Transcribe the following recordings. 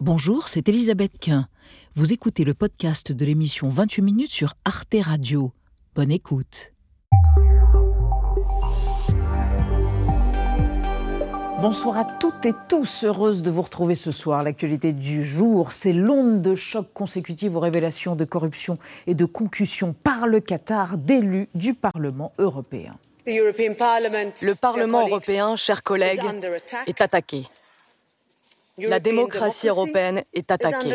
Bonjour, c'est Elisabeth Quint. Vous écoutez le podcast de l'émission 28 minutes sur Arte Radio. Bonne écoute. Bonsoir à toutes et tous, heureuse de vous retrouver ce soir. L'actualité du jour, c'est l'onde de choc consécutive aux révélations de corruption et de concussion par le Qatar d'élus du Parlement européen. Le Parlement européen, chers collègues, est attaqué. La démocratie européenne est attaquée.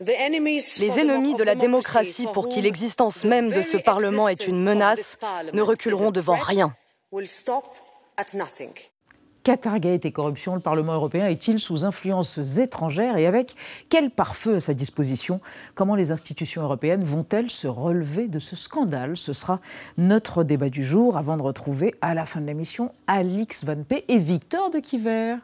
Les ennemis de la démocratie pour qui l'existence même de ce Parlement est une menace ne reculeront devant rien. Qatargate et corruption, le Parlement européen est-il sous influences étrangères et avec quel pare-feu à sa disposition? Comment les institutions européennes vont-elles se relever de ce scandale? Ce sera notre débat du jour avant de retrouver à la fin de l'émission Alix Van P et Victor de Kiver.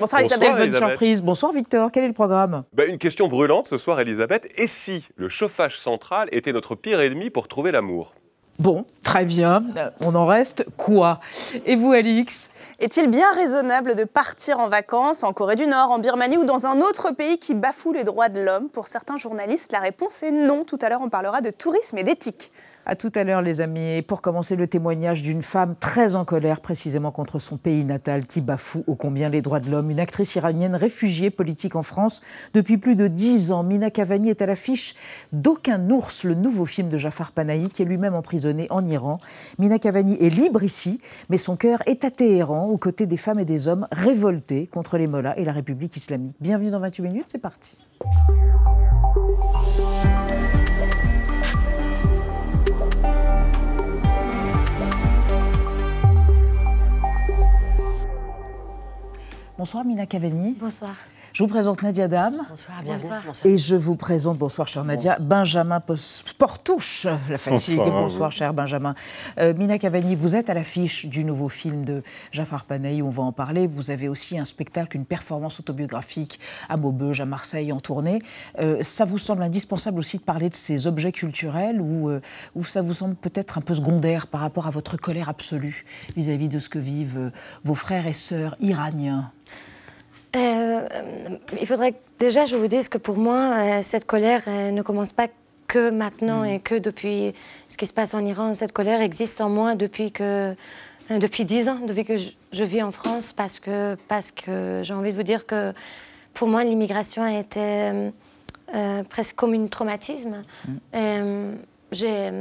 Bonsoir, Elisabeth, bonne surprise. Bonsoir Victor, quel est le programme? Ben, Une question brûlante ce soir Elisabeth. Et si le chauffage central était notre pire ennemi pour trouver l'amour? Bon, très bien. On en reste quoi? Et vous, Alix? Est-il bien raisonnable de partir en vacances en Corée du Nord, en Birmanie ou dans un autre pays qui bafoue les droits de l'homme? Pour certains journalistes, la réponse est non. Tout à l'heure, on parlera de tourisme et d'éthique. À tout à l'heure, les amis. Et pour commencer, le témoignage d'une femme très en colère, précisément contre son pays natal, qui bafoue ô combien les droits de l'homme. Une actrice iranienne réfugiée politique en France depuis plus de dix ans. Mina Kavani est à l'affiche d'Aucun ours, le nouveau film de Jafar Panahi, qui est lui-même emprisonné en Iran. Mina Kavani est libre ici, mais son cœur est à Téhéran, aux côtés des femmes et des hommes révoltés contre les mollahs et la République islamique. Bienvenue dans 28 minutes, c'est parti. Bonsoir Mina Cavani. Bonsoir. Je vous présente Nadia Dam. Bonsoir, bonsoir. Et je vous présente, bonsoir chère Nadia, Benjamin Portouche, la fatigue. Bonsoir, bonsoir cher Benjamin. Euh, Mina Cavani, vous êtes à l'affiche du nouveau film de Jafar Panahi, on va en parler. Vous avez aussi un spectacle, une performance autobiographique à Maubeuge, à Marseille, en tournée. Euh, ça vous semble indispensable aussi de parler de ces objets culturels ou, euh, ou ça vous semble peut-être un peu secondaire par rapport à votre colère absolue vis-à-vis -vis de ce que vivent vos frères et sœurs iraniens? Euh, il faudrait que déjà je vous dise que pour moi, euh, cette colère euh, ne commence pas que maintenant mm. et que depuis ce qui se passe en Iran. Cette colère existe en moi depuis que depuis dix ans, depuis que je, vis en France, parce que parce que j'ai envie de vous dire que pour moi l'immigration a été presque comme un traumatisme. Mm. j'ai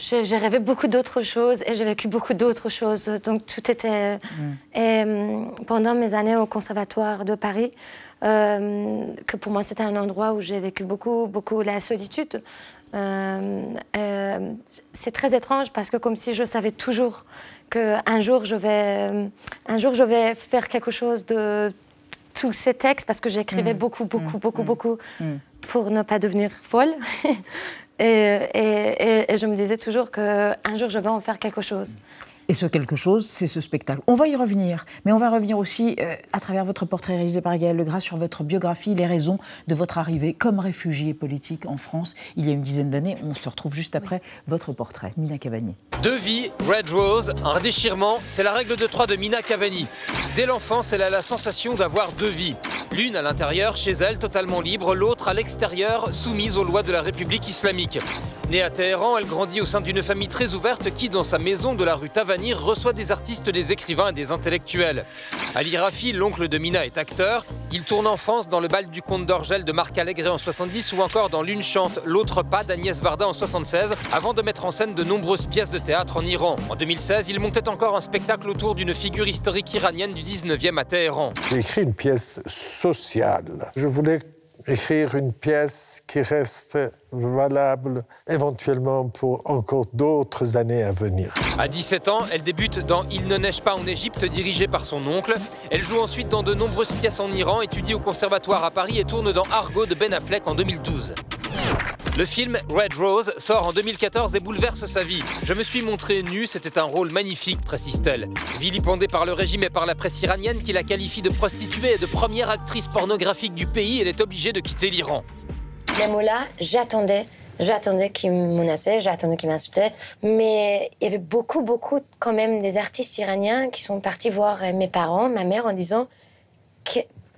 j'ai rêvé beaucoup d'autres choses et j'ai vécu beaucoup d'autres choses. Donc tout était. Mm. Et euh, pendant mes années au Conservatoire de Paris, euh, que pour moi c'était un endroit où j'ai vécu beaucoup, beaucoup la solitude. Euh, c'est très étrange parce que comme si je savais toujours qu'un jour je vais, un jour je vais faire quelque chose de tous ces textes parce que j'écrivais mm. beaucoup, beaucoup, mm. beaucoup, beaucoup pour ne pas devenir folle. Et, je me disais toujours qu'un jour, je vais en faire quelque chose. Et ce quelque chose, c'est ce spectacle. On va y revenir, mais on va revenir aussi euh, à travers votre portrait réalisé par Gaël Legras sur votre biographie, les raisons de votre arrivée comme réfugié politique en France il y a une dizaine d'années. On se retrouve juste après votre portrait. Mina Cavani. Deux vies, Red Rose, un déchirement, c'est la règle de trois de Mina Cavani. Dès l'enfance, elle a la sensation d'avoir deux vies. L'une à l'intérieur, chez elle, totalement libre, l'autre à l'extérieur, soumise aux lois de la République islamique. Née à Téhéran, elle grandit au sein d'une famille très ouverte qui, dans sa maison de la rue Reçoit des artistes, des écrivains et des intellectuels. Ali Rafi, l'oncle de Mina, est acteur. Il tourne en France dans le bal du comte d'Orgel de Marc Allégret en 70 ou encore dans L'une chante, l'autre pas d'Agnès Varda en 76, avant de mettre en scène de nombreuses pièces de théâtre en Iran. En 2016, il montait encore un spectacle autour d'une figure historique iranienne du 19e à Téhéran. J'ai écrit une pièce sociale. Je voulais écrire une pièce qui reste valable éventuellement pour encore d'autres années à venir. À 17 ans, elle débute dans Il ne neige pas en Égypte, dirigée par son oncle. Elle joue ensuite dans de nombreuses pièces en Iran, étudie au conservatoire à Paris et tourne dans Argo de Ben Affleck en 2012. Le film Red Rose sort en 2014 et bouleverse sa vie. Je me suis montré nu, c'était un rôle magnifique, précise-t-elle. Vilipendée par le régime et par la presse iranienne qui la qualifie de prostituée et de première actrice pornographique du pays, elle est obligée de quitter l'Iran. Les mots-là, j'attendais. J'attendais qu'ils me menaçaient, j'attendais qu'ils m'insultaient. Mais il y avait beaucoup, beaucoup quand même des artistes iraniens qui sont partis voir mes parents, ma mère, en disant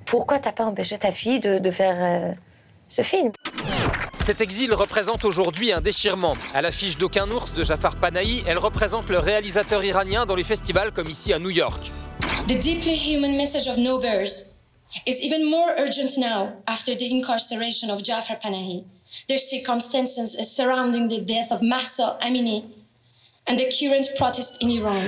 pourquoi t'as pas empêché ta fille de, faire euh, ce film? Cet exil représente aujourd'hui un déchirement. À l'affiche d'aucun ours de Jafar Panahi, elle représente le réalisateur iranien dans les festivals comme ici à New York. The deeply human message of No Bears is even more urgent now after the incarceration of Jafar Panahi. There's circumstances surrounding the death of Mahsa Amini and the current protest in Iran.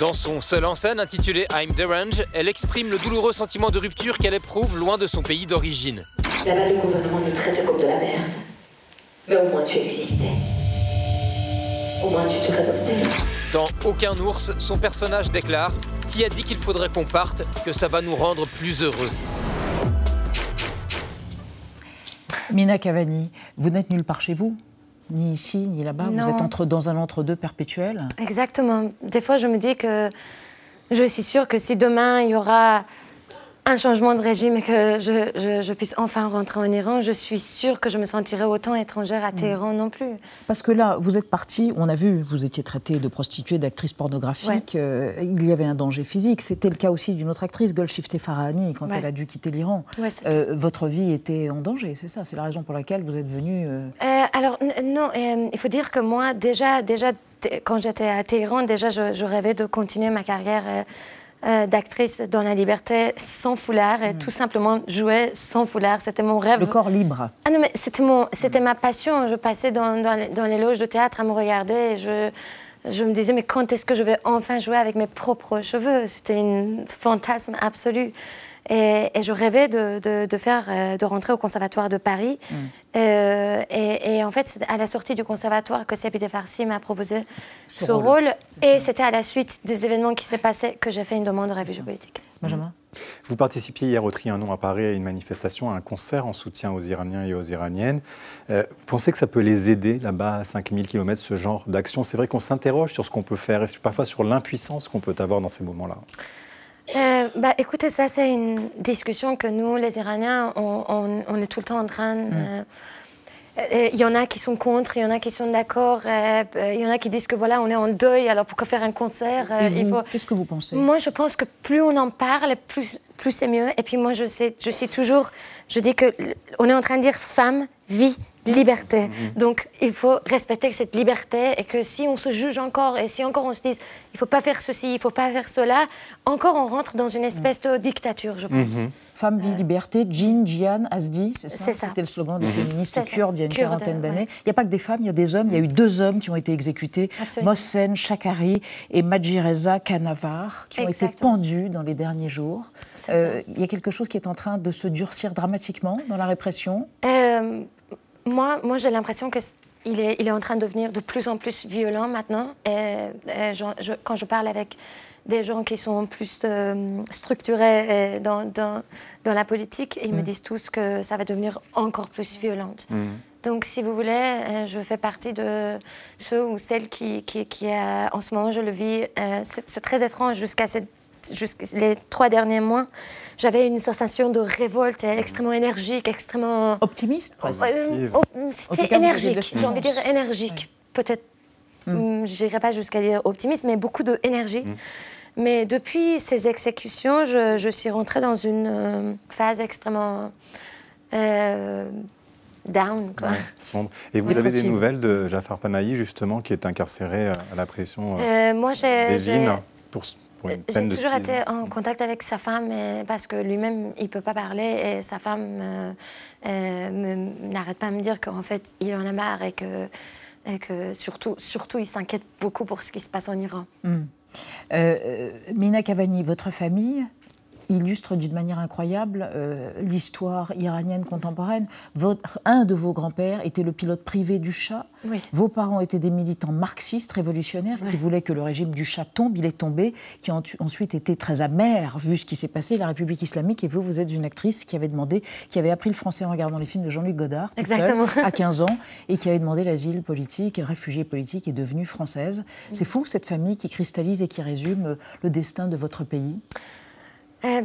Dans son seul en scène intitulé I'm Derange, elle exprime le douloureux sentiment de rupture qu'elle éprouve loin de son pays d'origine. Là-bas, le gouvernement nous traite comme de la merde. Mais au moins tu existais. Au moins tu te révoltais. Dans Aucun ours, son personnage déclare Qui a dit qu'il faudrait qu'on parte Que ça va nous rendre plus heureux. Mina Cavani, vous n'êtes nulle part chez vous ni ici, ni là-bas. Vous êtes entre, dans un entre-deux perpétuel. Exactement. Des fois, je me dis que je suis sûre que si demain il y aura un changement de régime et que je, puisse enfin rentrer en Iran, je suis sûre que je me sentirai autant étrangère à Téhéran non plus. Parce que là, vous êtes partie, on a vu, vous étiez traitée de prostituée, d'actrice pornographique, euh, il y avait un danger physique. C'était le cas aussi d'une autre actrice, Golshifteh Farahani, quand elle a dû quitter l'Iran. Euh, votre vie était en danger, c'est ça C'est la raison pour laquelle vous êtes venue euh, Alors, non, il faut dire que moi, déjà, déjà quand j'étais à Téhéran, déjà, je, je, rêvais de continuer ma carrière euh, d'actrice dans la liberté sans foulard et mm. tout simplement jouer sans foulard. C'était mon rêve. Le corps libre. Ah non, mais c'était, mon, c'était ma passion. Je passais dans, dans, les, loges de théâtre à me regarder et je, je me disais, mais quand est-ce que je vais enfin jouer avec mes propres cheveux? C'était un fantasme absolu. Et, je rêvais de, de, faire, euh, de rentrer au conservatoire de Paris. Mm. Euh, et, en fait, c'est à la sortie du conservatoire que Sepide Farsi m'a proposé ce, rôle. Et c'était à la suite des événements qui s'est passé que j'ai fait une demande de révision politique. Benjamin Vous participiez hier au Trianon à Paris à une manifestation, à un concert en soutien aux Iraniens et aux Iraniennes. Euh, vous pensez que ça peut les aider là-bas à 5000 km, ce genre d'action? C'est vrai qu'on s'interroge sur ce qu'on peut faire et parfois sur l'impuissance qu'on peut avoir dans ces moments-là. Euh, bah, écoutez, ça, c'est une discussion que nous, les Iraniens, on, est tout le temps en train. Mm. Euh, euh, il y en a qui sont contre, il y en a qui sont d'accord, il y en a qui disent que voilà, on est en deuil, alors pourquoi faire un concert Qu'est-ce que vous pensez? Moi, je pense que plus on en parle, plus, plus c'est mieux. Et puis moi, je, sais, je suis toujours, je dis que on est en train de dire femme, vie, liberté. Mhm. Donc il faut respecter cette liberté et que si on se juge encore et si encore on se dit il faut pas faire ceci, il faut pas faire cela, encore on rentre dans une espèce de dictature, je pense. Mhm. Femme, vie, liberté, Jean, Jian, Asdi, c'est ça, C'était le slogan des mhm. féministes kurdes il y a une quarantaine d'années. Il n'y a pas que des femmes, il y a des hommes. Il y a eu deux hommes qui ont été exécutés, Mohsen Chakari et Majireza Kanavar, qui ont été pendus dans les derniers jours. Euh, il y a quelque chose qui est en train de se durcir dramatiquement dans la répression? Euh, moi, moi j'ai l'impression que il est, il est, en train de devenir de plus en plus violent maintenant. Et, quand je parle avec des gens qui sont plus euh, structurés dans, dans, dans, la politique, ils me mm. disent tous que ça va devenir encore plus violent. Mm. Donc, si vous voulez, euh, je fais partie de ceux ou celles qui, qui, qui en ce moment, je le vis. Euh, c'est très étrange jusqu'à cette les trois derniers mois, j'avais une sensation de révolte extrêmement énergique, extrêmement... Optimiste euh, C'était énergique, j'ai envie de dire énergique. Peut-être, mm. mm, je n'irai pas jusqu'à dire optimiste, mais beaucoup d'énergie. Mm. Mais depuis ces exécutions, je, suis rentrée dans une euh, phase extrêmement... Euh, down. Quoi. Et vous avez des nouvelles de Jafar Panahi, justement, qui est incarcéré à la pression euh, Moi, j'ai j'ai toujours été en contact avec sa femme parce que lui-même, il ne peut pas parler et sa femme euh, euh, n'arrête pas de me dire qu'en fait, il en a marre et que, et que surtout, surtout, il s'inquiète beaucoup pour ce qui se passe en Iran. Hmm. Euh, Mina Cavani, votre famille illustre d'une manière incroyable euh, l'histoire iranienne contemporaine. Votre, un de vos grands-pères était le pilote privé du Shah. Vos parents étaient des militants marxistes révolutionnaires qui voulaient que le régime du Shah tombe. Il est tombé, qui ont ensuite été très amers vu ce qui s'est passé, la République islamique. Et vous, vous êtes une actrice qui avait demandé, qui avait appris le français en regardant les films de Jean-Luc Godard, à 15 ans, et qui avait demandé l'asile politique, réfugiée politique, et devenue française. C'est fou cette famille qui cristallise et qui résume le destin de votre pays. Euh,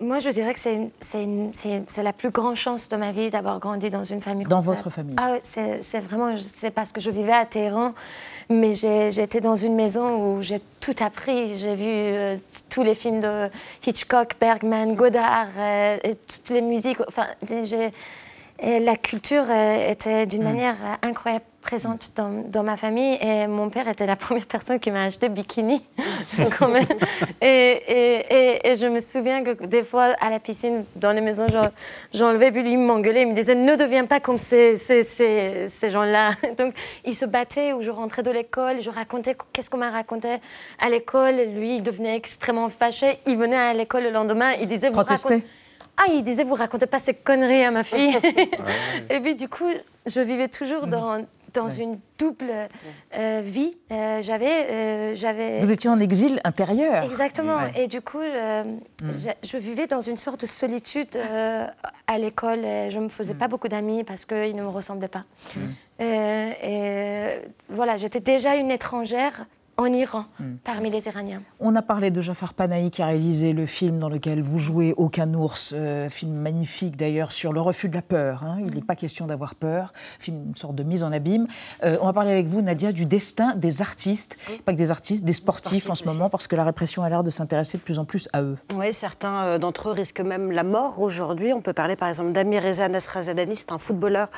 moi, je dirais que c'est la plus grande chance de ma vie d'avoir grandi dans une famille Dans votre famille Ah c'est vraiment, c'est parce que je vivais à Téhéran, mais j'étais dans une maison où j'ai tout appris. J'ai vu euh, tous les films de Hitchcock, Bergman, Godard, euh, et toutes les musiques. Enfin, la culture était d'une mm. manière incroyable présente dans, ma famille et mon père était la première personne qui m'a acheté bikini. et, et, et, je me souviens que des fois à la piscine, dans les maisons, j'enlevais, puis lui m'engueulait, il me disait ne deviens pas comme ces, ces, ces, ces gens-là. Donc il se battait où je rentrais de l'école, je racontais qu'est-ce qu'on m'a raconté à l'école. Lui, il devenait extrêmement fâché. Il venait à l'école le lendemain, il disait vous racontez ah, il disait, vous racontez pas ces conneries à ma fille. et puis, du coup, je vivais toujours dans, dans une double euh, vie. Euh, j'avais, euh, j'avais. Vous étiez en exil intérieur. Exactement. Et du coup, mm. je, vivais dans une sorte de solitude à l'école. Je ne me faisais mm. pas beaucoup d'amis parce qu'ils ne me ressemblaient pas. Mm. et voilà, j'étais déjà une étrangère en Iran, parmi les Iraniens. On a parlé de Jafar Panahi qui a réalisé le film dans lequel vous jouez Aucun ours, euh, film magnifique d'ailleurs sur le refus de la peur. Hein. Il n'est pas question d'avoir peur, film une sorte de mise en abîme. Euh, on va parler avec vous, Nadia, du destin des artistes, pas que des artistes, des sportifs, en ce moment, parce que la répression a l'air de s'intéresser de plus en plus à eux. Oui, certains euh, d'entre eux risquent même la mort aujourd'hui. On peut parler par exemple d'Amir Reza Nasrazadani, c'est un footballeur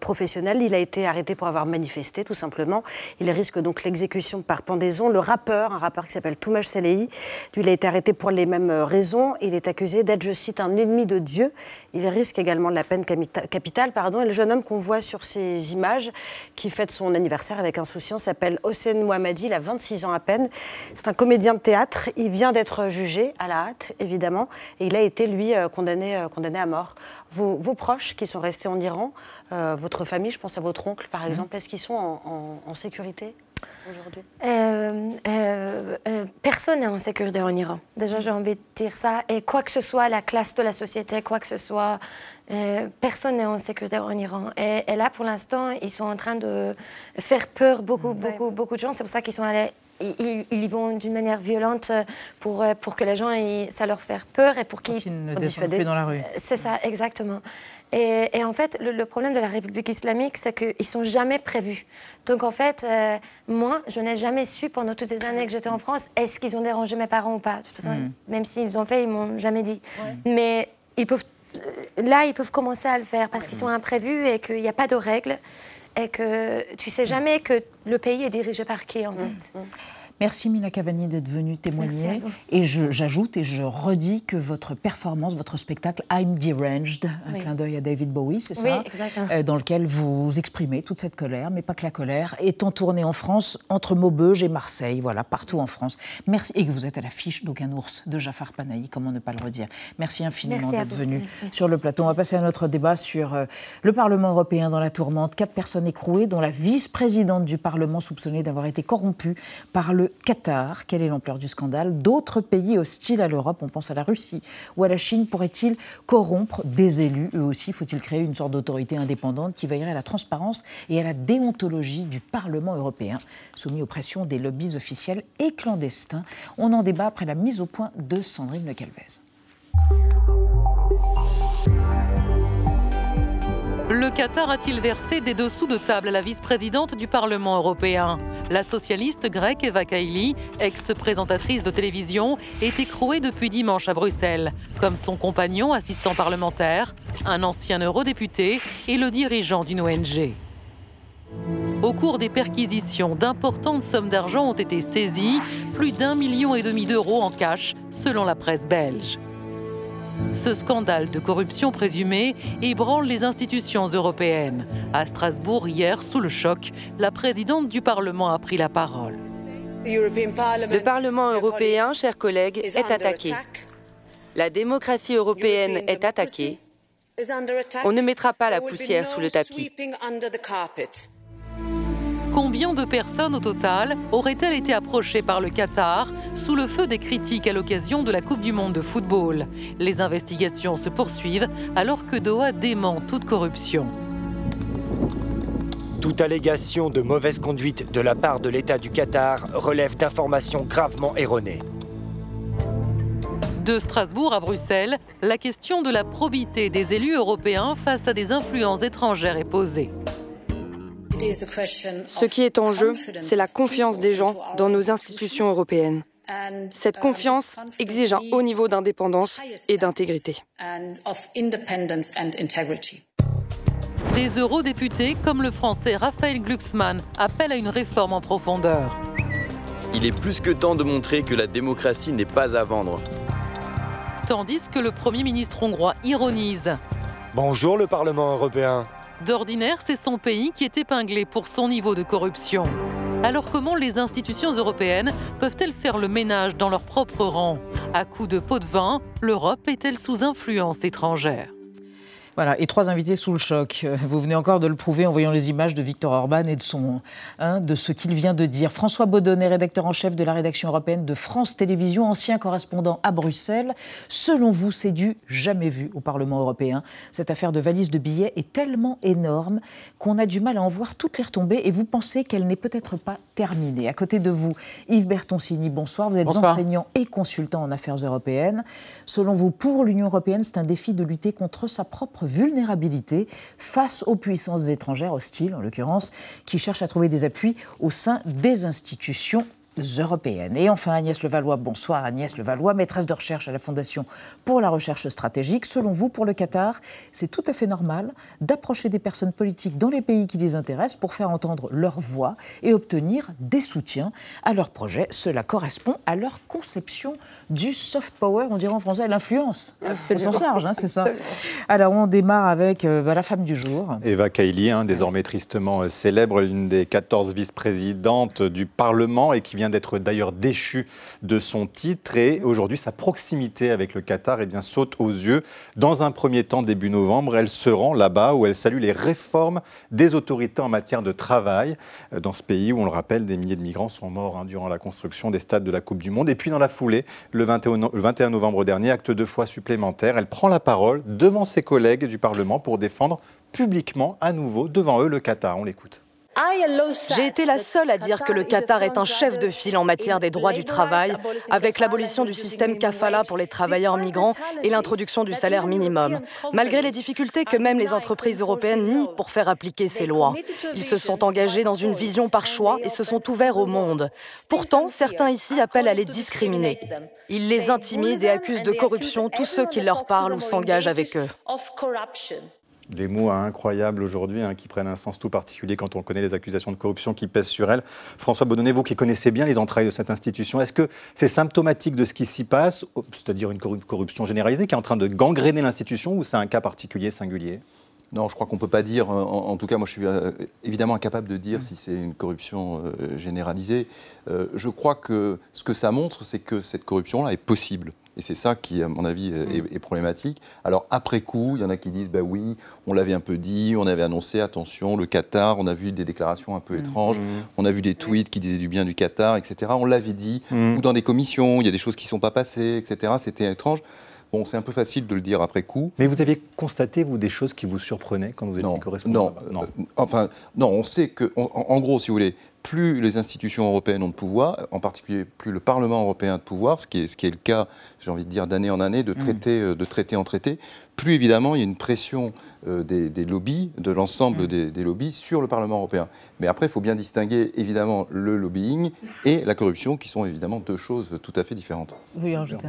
professionnel. Il a été arrêté pour avoir manifesté, tout simplement. Il risque donc l'exécution par le rappeur, un rappeur qui s'appelle Toumash Salehi, lui, il a été arrêté pour les mêmes euh, raisons. Il est accusé d'être, je cite, un ennemi de Dieu. Il risque également de la peine capitale. Pardon. Et le jeune homme qu'on voit sur ces images, qui fête son anniversaire avec insouciance, s'appelle Hossein Mohammadi. Il a 26 ans à peine. C'est un comédien de théâtre. Il vient d'être jugé à la hâte, évidemment. Et il a été, lui, euh, condamné, euh, condamné à mort. Vos, proches qui sont restés en Iran, votre famille, je pense à votre oncle par mmh. exemple, est-ce qu'ils sont en sécurité? Euh, euh, euh, personne n'est en sécurité en Iran. Déjà, j'ai envie de dire ça. Et quoi que ce soit, la classe de la société, quoi que ce soit, personne n'est en sécurité en Iran. Et, là, pour l'instant, ils sont en train de faire peur beaucoup, beaucoup, beaucoup de gens. C'est pour ça qu'ils sont allés ils, y vont d'une manière violente pour, pour que les gens, ça leur fasse peur et pour qu'ils ne descendent plus dans la rue. C'est ça, exactement. Et, en fait, le, problème de la République islamique, c'est qu'ils ne sont jamais prévus. Donc en fait, euh, moi, je n'ai jamais su pendant toutes ces années que j'étais en France, est-ce qu'ils ont dérangé mes parents ou pas? De toute façon, mm. même s'ils ont fait, ils m'ont jamais dit. Mais ils peuvent, euh, là, ils peuvent commencer à le faire parce qu'ils sont imprévus et qu'il n'y a pas de règles et que tu sais jamais que le pays est dirigé par qui en mm. fait. Mm. Merci Mina Cavani d'être venue témoigner. Et j'ajoute et je redis que votre performance, votre spectacle I'm Deranged, un clin d'œil à David Bowie, c'est ça euh, Dans lequel vous exprimez toute cette colère, mais pas que la colère, étant tourné en France entre Maubeuge et Marseille, voilà, partout en France. Merci. Et que vous êtes à l'affiche d'Aucun ours de Jafar Panahi, comment ne pas le redire. Merci infiniment d'être venu sur le plateau. On va passer à notre débat sur euh, le Parlement européen dans la tourmente. Quatre personnes écrouées, dont la vice-présidente du Parlement soupçonnée d'avoir été corrompue par le Qatar. Quelle est l'ampleur du scandale? D'autres pays hostiles à l'Europe, on pense à la Russie ou à la Chine, pourraient-ils corrompre des élus? Eux aussi, faut-il créer une sorte d'autorité indépendante qui veillerait à la transparence et à la déontologie du Parlement européen, soumis aux pressions des lobbies officiels et clandestins? On en débat après la mise au point de Sandrine Le Calvez. Le Qatar a-t-il versé des dessous de table à la vice-présidente du Parlement européen? La socialiste grecque Eva Kaili, ex-présentatrice de télévision, est écrouée depuis dimanche à Bruxelles, comme son compagnon assistant parlementaire, un ancien eurodéputé et le dirigeant d'une ONG. Au cours des perquisitions, d'importantes sommes d'argent ont été saisies, plus d'un million et demi d'euros en cash, selon la presse belge. Ce scandale de corruption présumée ébranle les institutions européennes. À Strasbourg, hier, sous le choc, la présidente du Parlement a pris la parole. Le Parlement européen, chers collègues, est attaqué. La démocratie européenne est attaquée. On ne mettra pas la poussière sous le tapis. Combien de personnes au total auraient-elles été approchées par le Qatar sous le feu des critiques à l'occasion de la Coupe du Monde de football? Les investigations se poursuivent alors que Doha dément toute corruption. Toute allégation de mauvaise conduite de la part de l'État du Qatar relève d'informations gravement erronées. De Strasbourg à Bruxelles, la question de la probité des élus européens face à des influences étrangères est posée. Ce qui est en jeu, c'est la confiance des gens dans nos institutions européennes. Cette confiance exige un haut niveau d'indépendance et d'intégrité. Des eurodéputés, comme le français Raphaël Glucksmann, appellent à une réforme en profondeur. Il est plus que temps de montrer que la démocratie n'est pas à vendre. Tandis que le Premier ministre hongrois ironise. Bonjour le Parlement européen. D'ordinaire, c'est son pays qui est épinglé pour son niveau de corruption. Alors comment les institutions européennes peuvent-elles faire le ménage dans leur propre rang? À coup de pot de vin, l'Europe est-elle sous influence étrangère? Voilà, et trois invités sous le choc. Euh, vous venez encore de le prouver en voyant les images de Victor Orban et de, son, hein, de ce qu'il vient de dire. François Baudonnet, rédacteur en chef de la rédaction européenne de France Télévisions, ancien correspondant à Bruxelles. Selon vous, c'est du jamais vu au Parlement européen. Cette affaire de valise de billets est tellement énorme qu'on a du mal à en voir toutes les retombées et vous pensez qu'elle n'est peut-être pas terminée. À côté de vous, Yves Bertoncini, bonsoir. Vous êtes enseignant et consultant en affaires européennes. Selon vous, pour l'Union européenne, c'est un défi de lutter contre sa propre vulnérabilité face aux puissances étrangères hostiles, en l'occurrence, qui cherchent à trouver des appuis au sein des institutions européennes. Et enfin, Agnès Levallois, bonsoir Agnès Levallois, maîtresse de recherche à la Fondation pour la recherche stratégique. Selon vous, pour le Qatar, c'est tout à fait normal d'approcher des personnes politiques dans les pays qui les intéressent pour faire entendre leur voix et obtenir des soutiens à leurs projets. Cela correspond à leur conception du soft power, on dirait en français, l'influence, au sens large, hein, c'est ça. Alors on démarre avec euh, la femme du jour. Eva Kaili, hein, désormais tristement euh, célèbre, l'une des 14 vice-présidentes du Parlement et qui vient d'être d'ailleurs déchue de son titre. Et aujourd'hui, sa proximité avec le Qatar eh bien, saute aux yeux. Dans un premier temps, début novembre, elle se rend là-bas où elle salue les réformes des autorités en matière de travail euh, dans ce pays où, on le rappelle, des milliers de migrants sont morts hein, durant la construction des stades de la Coupe du Monde. Et puis dans la foulée, le 21 novembre dernier, acte de foi supplémentaire, elle prend la parole devant ses collègues du Parlement pour défendre publiquement à nouveau devant eux le Qatar. On l'écoute. J'ai été la seule à dire que le Qatar est un chef de file en matière des droits du travail, avec l'abolition du système kafala pour les travailleurs migrants et l'introduction du salaire minimum, malgré les difficultés que même les entreprises européennes nient pour faire appliquer ces lois. Ils se sont engagés dans une vision par choix et se sont ouverts au monde. Pourtant, certains ici appellent à les discriminer. Ils les intimident et accusent de corruption tous ceux qui leur parlent ou s'engagent avec eux. Des mots incroyables aujourd'hui hein, qui prennent un sens tout particulier quand on connaît les accusations de corruption qui pèsent sur elle. François Baudonnet, vous qui connaissez bien les entrailles de cette institution, est-ce que c'est symptomatique de ce qui s'y passe, c'est-à-dire une corruption généralisée qui est en train de gangréner l'institution ou c'est un cas particulier, singulier? Non, je crois qu'on ne peut pas dire, en, tout cas moi je suis euh, évidemment incapable de dire si c'est une corruption euh, généralisée. Euh, je crois que ce que ça montre, c'est que cette corruption-là est possible. Et c'est ça qui, à mon avis, est, problématique. Alors, après coup, il y en a qui disent, bah oui, on l'avait un peu dit, on avait annoncé, attention, le Qatar, on a vu des déclarations un peu étranges, mmh. on a vu des tweets qui disaient du bien du Qatar, etc. On l'avait dit, mmh. ou dans des commissions, il y a des choses qui ne sont pas passées, etc. C'était étrange. Bon, c'est un peu facile de le dire après coup. Mais vous aviez constaté, vous, des choses qui vous surprenaient quand vous étiez correspondant Non, non. Euh, enfin, non, on sait que, en, gros, si vous voulez, plus les institutions européennes ont de pouvoir, en particulier plus le Parlement européen a de pouvoir, ce qui est, ce qui est le cas, j'ai envie de dire, d'année en année, de mm. traité, euh, de traité en traité, plus évidemment il y a une pression euh, des, lobbies, de l'ensemble mm. des, lobbies sur le Parlement européen. Mais après, il faut bien distinguer évidemment le lobbying et la corruption, qui sont évidemment deux choses tout à fait différentes.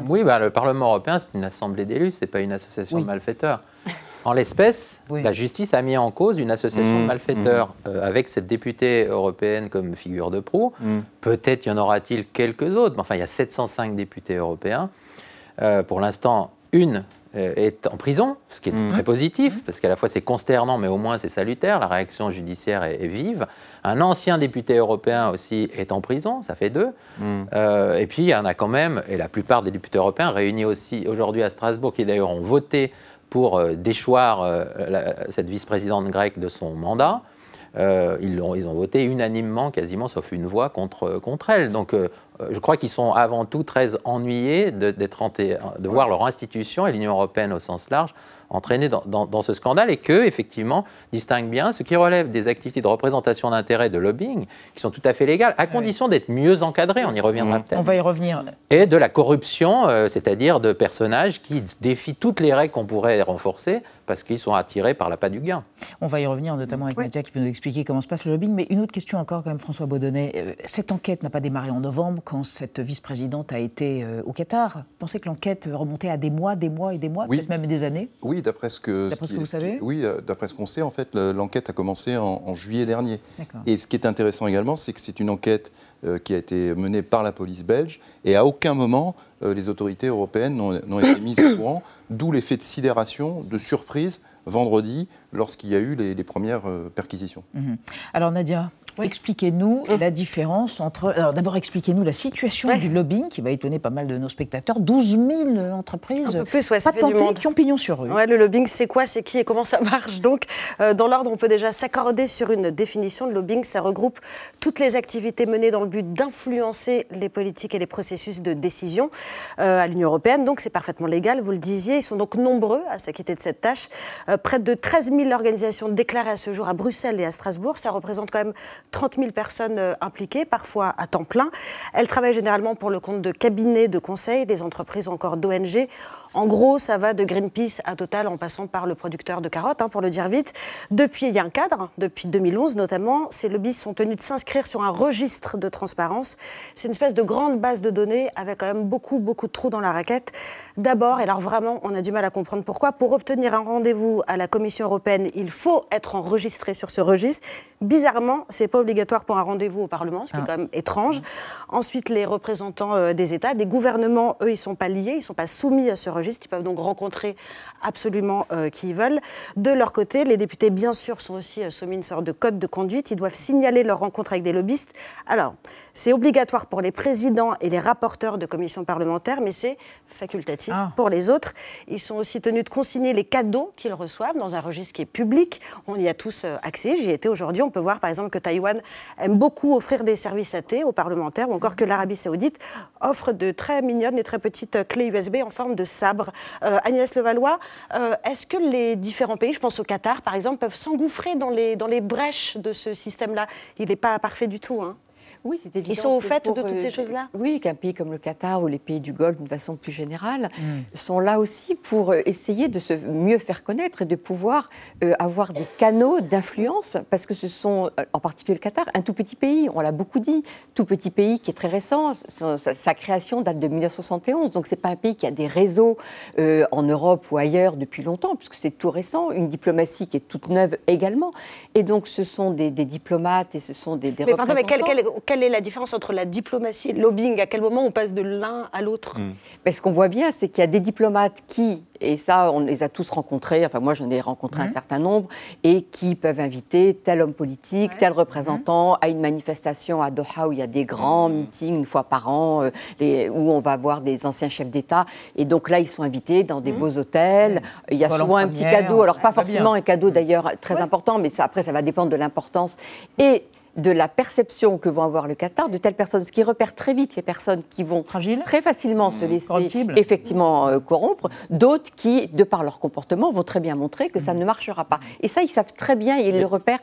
Oui, bah, le Parlement européen, c'est une assemblée d'élus, ce n'est pas une association de malfaiteurs. En l'espèce, la justice a mis en cause une association de mmh, malfaiteurs mmh. Euh, avec cette députée européenne comme figure de proue. Mmh. Peut-être y en aura-t-il quelques autres, mais enfin, il y a 705 députés européens. Euh, pour l'instant, une euh, est en prison, ce qui est très positif, parce qu'à la fois c'est consternant, mais au moins c'est salutaire, la réaction judiciaire est, vive. Un ancien député européen aussi est en prison, ça fait deux. et puis il y en a quand même, et la plupart des députés européens réunis aussi aujourd'hui à Strasbourg, qui d'ailleurs ont voté pour euh, déchoir euh, cette vice-présidente grecque de son mandat. Euh, ils, ont, voté unanimement, quasiment, sauf une voix, contre, contre elle. Donc je crois qu'ils sont avant tout très ennuyés de, de voir leur institution et l'Union européenne au sens large entraînés dans, ce scandale et que, effectivement, distingue bien ce qui relève des activités de représentation d'intérêt, de lobbying, qui sont tout à fait légales, à condition d'être mieux encadrées, on y reviendra peut-être. On va y revenir. Et de la corruption, euh, c'est-à-dire de personnages qui défient toutes les règles qu'on pourrait renforcer parce qu'ils sont attirés par la pas du gain. On va y revenir, notamment avec Nadia qui peut nous expliquer comment se passe le lobbying. Mais une autre question encore, quand même, François Baudonnet. Euh, cette enquête n'a pas démarré en novembre, quand cette vice-présidente a été euh, au Qatar. Pensez que l'enquête remontait à des mois, des mois et des mois, peut-être même des années? Oui, d'après ce que, ce, que vous savez? Oui, euh, d'après ce qu'on sait, en fait, l'enquête a commencé en, juillet dernier. Et ce qui est intéressant également, c'est que c'est une enquête qui a été menée par la police belge, et à aucun moment les autorités européennes n'ont été mises au courant, d'où l'effet de sidération, de surprise vendredi lorsqu'il y a eu les, premières euh, perquisitions. Mhm. Alors Nadia, Expliquez-nous mmh. la différence entre. Alors d'abord, expliquez-nous la situation du lobbying qui va étonner pas mal de nos spectateurs. 12 000 entreprises Un plus, ouais, monde. qui ont pignon sur rue. Ouais, le lobbying, c'est quoi, c'est qui et comment ça marche? Donc, euh, dans l'ordre, on peut déjà s'accorder sur une définition. de lobbying, ça regroupe toutes les activités menées dans le but d'influencer les politiques et les processus de décision euh, à l'Union européenne. Donc, c'est parfaitement légal, vous le disiez. Ils sont donc nombreux à s'acquitter de cette tâche. Euh, près de 13 000 organisations déclarées à ce jour à Bruxelles et à Strasbourg. Ça représente quand même 30 000 personnes euh, impliquées, parfois à temps plein. Elles travaillent généralement pour le compte de cabinets de conseil, des entreprises ou encore d'ONG. En gros, ça va de Greenpeace à Total en passant par le producteur de carottes, hein, pour le dire vite. Depuis, il y a un cadre, depuis 2011 notamment. Ces lobbies sont tenus de s'inscrire sur un registre de transparence. C'est une espèce de grande base de données avec quand même beaucoup, beaucoup de trous dans la raquette. D'abord, et alors vraiment, on a du mal à comprendre pourquoi, pour obtenir un rendez-vous à la Commission européenne, il faut être enregistré sur ce registre. Bizarrement, c'est pas obligatoire pour un rendez-vous au Parlement, ce qui est ah. quand même étrange. Ensuite, les représentants euh, des États, des gouvernements, eux, ils sont pas liés, ils sont pas soumis à ce registre ils peuvent donc rencontrer absolument euh, qui ils veulent. De leur côté, les députés, bien sûr, sont aussi euh, soumis à une sorte de code de conduite. Ils doivent signaler leur rencontre avec des lobbyistes. Alors, c'est obligatoire pour les présidents et les rapporteurs de commissions parlementaires, mais c'est facultatif ah. pour les autres. Ils sont aussi tenus de consigner les cadeaux qu'ils reçoivent dans un registre qui est public. On y a tous euh, accès. J'y étais aujourd'hui. On peut voir, par exemple, que Taïwan aime beaucoup offrir des services à thé aux parlementaires, ou encore que l'Arabie saoudite offre de très mignonnes et très petites clés USB en forme de euh, Agnès Levallois, euh, est-ce que les différents pays, je pense au Qatar par exemple, peuvent s'engouffrer dans les, dans les brèches de ce système-là? Il n'est pas parfait du tout. Hein. Oui, c'est évident. Ils sont au fait de toutes ces euh, choses-là Oui, qu'un pays comme le Qatar ou les pays du Golfe, d'une façon plus générale, mm. sont là aussi pour euh, essayer de se mieux faire connaître et de pouvoir euh, avoir des canaux d'influence, parce que ce sont, en particulier le Qatar, un tout petit pays, on l'a beaucoup dit, tout petit pays qui est très récent, sa, création date de 1971, donc c'est pas un pays qui a des réseaux en Europe ou ailleurs depuis longtemps, puisque c'est tout récent, une diplomatie qui est toute neuve également, et donc ce sont des, diplomates et ce sont des, des mais Pardon, mais quelle est la différence entre la diplomatie et le lobbying À quel moment on passe de l'un à l'autre? Hmm. Ce qu'on voit bien, c'est qu'il y a des diplomates qui, et ça, on les a tous rencontrés, enfin moi j'en ai rencontré un hmm. certain nombre, et qui peuvent inviter tel homme politique, tel représentant hmm. à une manifestation à Doha où il y a des grands meetings une fois par an, euh, où on va voir des anciens chefs d'État. Et donc là, ils sont invités dans des beaux hôtels. Il y a souvent un petit cadeau, alors pas forcément un cadeau d'ailleurs très important, mais ça, après ça va dépendre de l'importance. Et de la perception que vont avoir le Qatar de telles personnes, ce qui repère très vite les personnes qui vont très facilement se mmh. laisser effectivement euh, corrompre, d'autres qui, de par leur comportement, vont très bien montrer que ça mmh. ne marchera pas. Et ça, ils savent très bien, ils le repèrent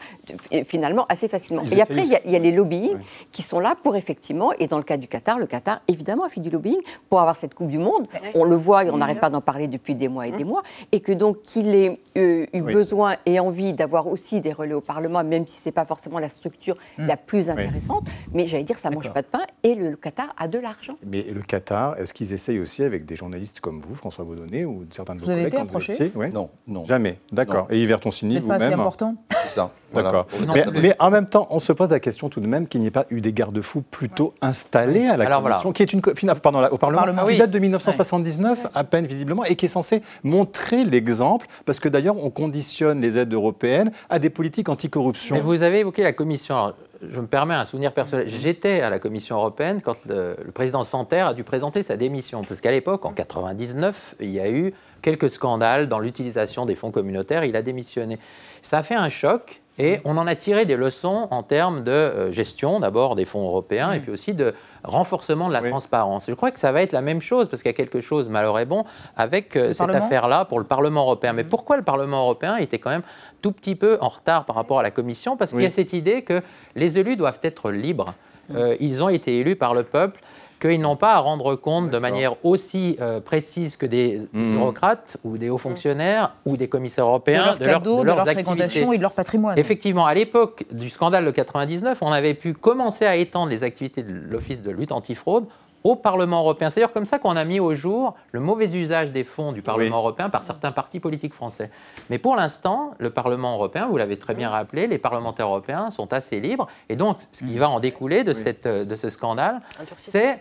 finalement assez facilement. et après, il y, a les lobbying qui sont là pour effectivement, et dans le cas du Qatar, le Qatar évidemment a fait du lobbying pour avoir cette Coupe du Monde. On le voit et on n'arrête pas d'en parler depuis des mois et des mmh. mois, et que donc qu'il ait euh, eu besoin et envie d'avoir aussi des relais au Parlement, même si c'est pas forcément la structure Hmm. la plus intéressante. Mais j'allais dire, ça ne mange pas de pain et le, Qatar a de l'argent. Mais le Qatar, est-ce qu'ils essayent aussi avec des journalistes comme vous, François Baudonnet, ou certains de vos vous collègues avez été approché Non, non. Jamais, d'accord. Et Yves Toncini, vous-même? C'est important C'est ça. D'accord. Mais, en même temps, on se pose la question tout de même qu'il n'y ait pas eu des garde-fous plutôt installés à la Commission, qui est une pardon, au Parlement, qui date de 1979 à peine visiblement et qui est censé montrer l'exemple, parce que d'ailleurs on conditionne les aides européennes à des politiques anticorruption. Mais vous avez évoqué la Commission je me permets un souvenir personnel. J'étais à la Commission européenne quand le, président Santer a dû présenter sa démission. Parce qu'à l'époque, en 99, il y a eu quelques scandales dans l'utilisation des fonds communautaires. Il a démissionné. Ça a fait un choc. Et on en a tiré des leçons en termes de euh, gestion, d'abord des fonds européens, et puis aussi de renforcement de la transparence. Je crois que ça va être la même chose, parce qu'il y a quelque chose, malheur est bon, avec euh, cette affaire-là pour le Parlement européen. Mais pourquoi le Parlement européen était quand même tout petit peu en retard par rapport à la Commission? Parce qu'il y a cette idée que les élus doivent être libres. Euh, ils ont été élus par le peuple qu'ils n'ont pas à rendre compte de manière aussi euh, précise que des mmh. bureaucrates ou des hauts fonctionnaires ou des commissaires européens de, leur de, leurs activités et de leur patrimoine. Effectivement, à l'époque du scandale de 99, on avait pu commencer à étendre les activités de l'Office de lutte antifraude au Parlement européen. C'est d'ailleurs comme ça qu'on a mis au jour le mauvais usage des fonds du Parlement européen par certains partis politiques français. Mais pour l'instant, le Parlement européen, vous l'avez très bien rappelé, les parlementaires européens sont assez libres. Et donc, ce qui va en découler de, cette, de ce scandale, c'est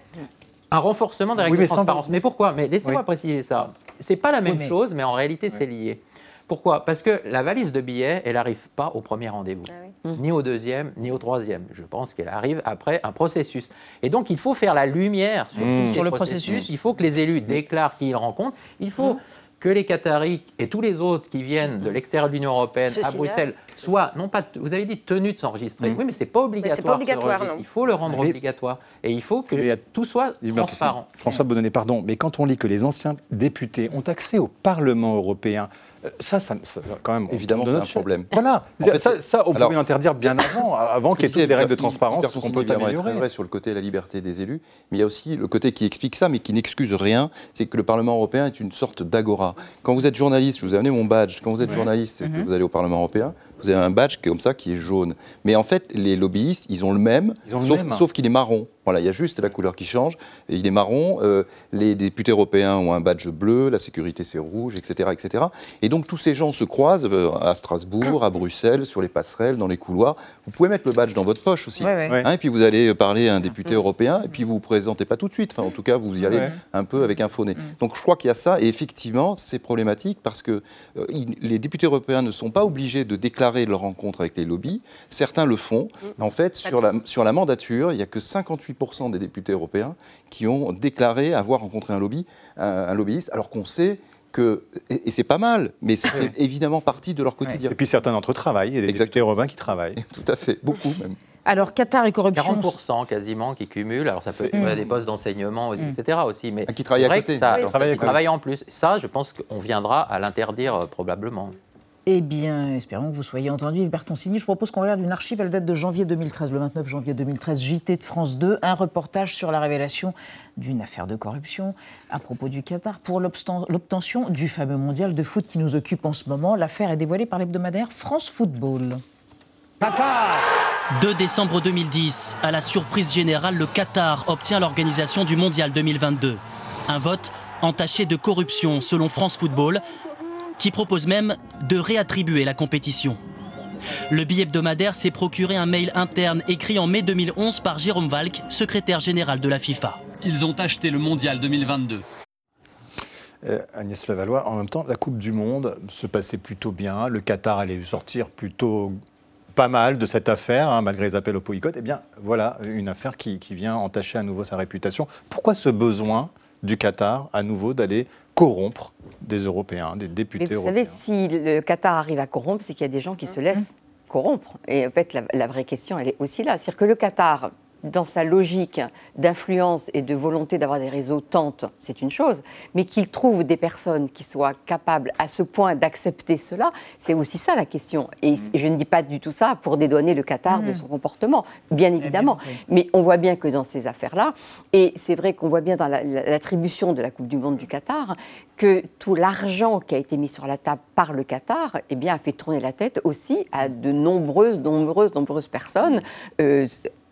un renforcement des règles de transparence. Mais pourquoi? Mais laissez-moi préciser ça. C'est pas la même chose, mais en réalité, c'est lié. Pourquoi? Parce que la valise de billets, elle n'arrive pas au premier rendez-vous, ah ni au deuxième, ni au troisième. Je pense qu'elle arrive après un processus. Et donc, il faut faire la lumière sur, mmh. le processus. Il faut que les élus déclarent qui ils rencontrent. Il faut mmh que les Qataris et tous les autres qui viennent de l'extérieur de l'Union européenne à Bruxelles soient, non pas, vous avez dit tenus de s'enregistrer. Oui, mais c'est pas obligatoire. Pas obligatoire il faut le rendre obligatoire. Et il faut que tout soit transparent. François Bonnet, pardon, mais quand on lit que les anciens députés ont accès au Parlement européen, euh, ça, ça, quand même. Évidemment, c'est un problème. Voilà. ça, on pouvait l'interdire bien avant, avant qu'il y ait toutes les règles de transparence qu'on peut améliorer. vrai sur le côté de la liberté des élus, mais il y a aussi le côté qui explique ça, mais qui n'excuse rien, c'est que le Parlement européen est une sorte d'agora. Quand vous êtes journaliste, je vous ai amené mon badge. Quand vous êtes journaliste et que mhm. vous allez au Parlement européen, vous avez un badge comme ça qui est jaune. Mais en fait, les lobbyistes, ils ont le même, sauf qu'il est marron. Voilà, il y a juste la couleur qui change. Et il est marron. Euh, les députés européens ont un badge bleu, la sécurité c'est rouge, etc., etc. Et donc tous ces gens se croisent euh, à Strasbourg, à Bruxelles, sur les passerelles, dans les couloirs. Vous pouvez mettre le badge dans votre poche aussi. Hein, et puis vous allez parler à un député européen, et puis vous vous présentez pas tout de suite. Enfin, en tout cas, vous y allez un peu avec un faux nez. Mm. Donc je crois qu'il y a ça. Et effectivement, c'est problématique parce que euh, les députés européens ne sont pas obligés de déclarer leur rencontre avec les lobbies. Certains le font. Mm. En fait, sur la, sur la mandature, il n'y a que 58 des députés européens qui ont déclaré avoir rencontré un, lobby, un, lobbyiste, alors qu'on sait que, et, c'est pas mal, mais c'est évidemment partie de leur quotidien. Et puis certains d'entre eux travaillent, il y a des députés européens qui travaillent. Tout à fait, beaucoup même. Alors, Qatar et corruption. 40% quasiment qui cumulent. Alors, ça peut être des postes d'enseignement, etc. aussi. Mais ah, qui travaillent à côté. Ça, qui travaillent en plus. Ça, je pense qu'on viendra à l'interdire euh, probablement. Eh bien, espérons que vous soyez entendu. Yves Bertoncini, je propose qu'on regarde une archive, elle date de janvier 2013, le 29 janvier 2013, JT de France 2, un reportage sur la révélation d'une affaire de corruption à propos du Qatar pour l'obtention du fameux mondial de foot qui nous occupe en ce moment. L'affaire est dévoilée par l'hebdomadaire France Football. Qatar 2 décembre 2010, à la surprise générale, le Qatar obtient l'organisation du mondial 2022. Un vote entaché de corruption selon France Football qui propose même de réattribuer la compétition. Le billet hebdomadaire s'est procuré un mail interne écrit en mai 2011 par Jérôme Valk, secrétaire général de la FIFA. Ils ont acheté le mondial 2022. Euh, Agnès Levallois, en même temps, la Coupe du Monde se passait plutôt bien. Le Qatar allait sortir plutôt pas mal de cette affaire, hein, malgré les appels au boycott. Eh bien, voilà une affaire qui, qui vient entacher à nouveau sa réputation. Pourquoi ce besoin du Qatar à nouveau d'aller corrompre des Européens, des députés vous européens. Vous savez, si le Qatar arrive à corrompre, c'est qu'il y a des gens qui se laissent corrompre. Et en fait, la, la vraie question, elle est aussi là. C'est-à-dire que le Qatar dans sa logique d'influence et de volonté d'avoir des réseaux tente, c'est une chose, mais qu'il trouve des personnes qui soient capables à ce point d'accepter cela, c'est aussi ça la question. Et mm. je ne dis pas du tout ça pour dédouaner le Qatar de mm. son comportement, bien évidemment, mais on voit bien que dans ces affaires-là, et c'est vrai qu'on voit bien dans l'attribution de la Coupe du Monde du Qatar, que tout l'argent qui a été mis sur la table par le Qatar eh bien, a fait tourner la tête aussi à de nombreuses, nombreuses, nombreuses personnes. Euh,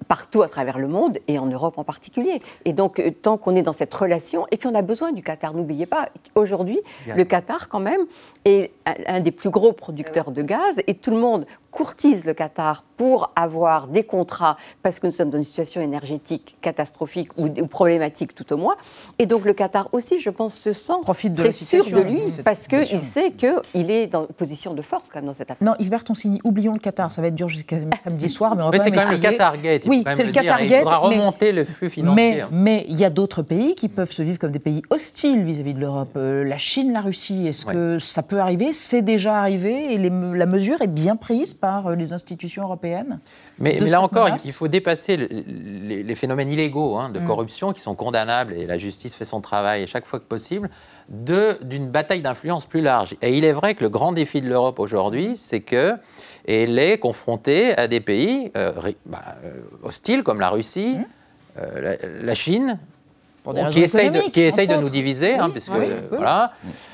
partout à travers le monde et en Europe en particulier. Et donc, euh, tant qu'on est dans cette relation, et puis on a besoin du Qatar, n'oubliez pas, aujourd'hui, le Qatar, quand même, est un des plus gros producteurs de gaz et tout le monde courtise le Qatar pour avoir des contrats parce que nous sommes dans une situation énergétique catastrophique ou, problématique tout au moins. Et donc le Qatar aussi, je pense, se sent Profite très sûr de lui parce qu'il sait qu'il est dans une position de force quand même dans cette affaire. Non, Yves Bertoncini, oublions le Qatar, ça va être dur jusqu'à samedi soir, mais on va mais c'est quand même le Qatar Gate. Oui, c'est le, cas target. Il faudra remonter le flux financier. Mais il y a d'autres pays qui peuvent se vivre comme des pays hostiles vis-à-vis de l'Europe. Euh, la Chine, la Russie, est-ce que ça peut arriver? C'est déjà arrivé et la mesure est bien prise par euh, les institutions européines mais, là encore, il faut dépasser les, phénomènes illégaux hein, de mm. corruption qui sont condamnables et la justice fait son travail chaque fois que possible d'une bataille d'influence plus large. Et il est vrai que le grand défi de l'Europe aujourd'hui, c'est que elle est confrontée à des pays euh, bah, euh, hostiles comme la Russie, mmh. euh, la, Chine, qui essayent de, qui essaye de nous diviser, hein, puisque, voilà.